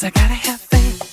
Cause I gotta have faith,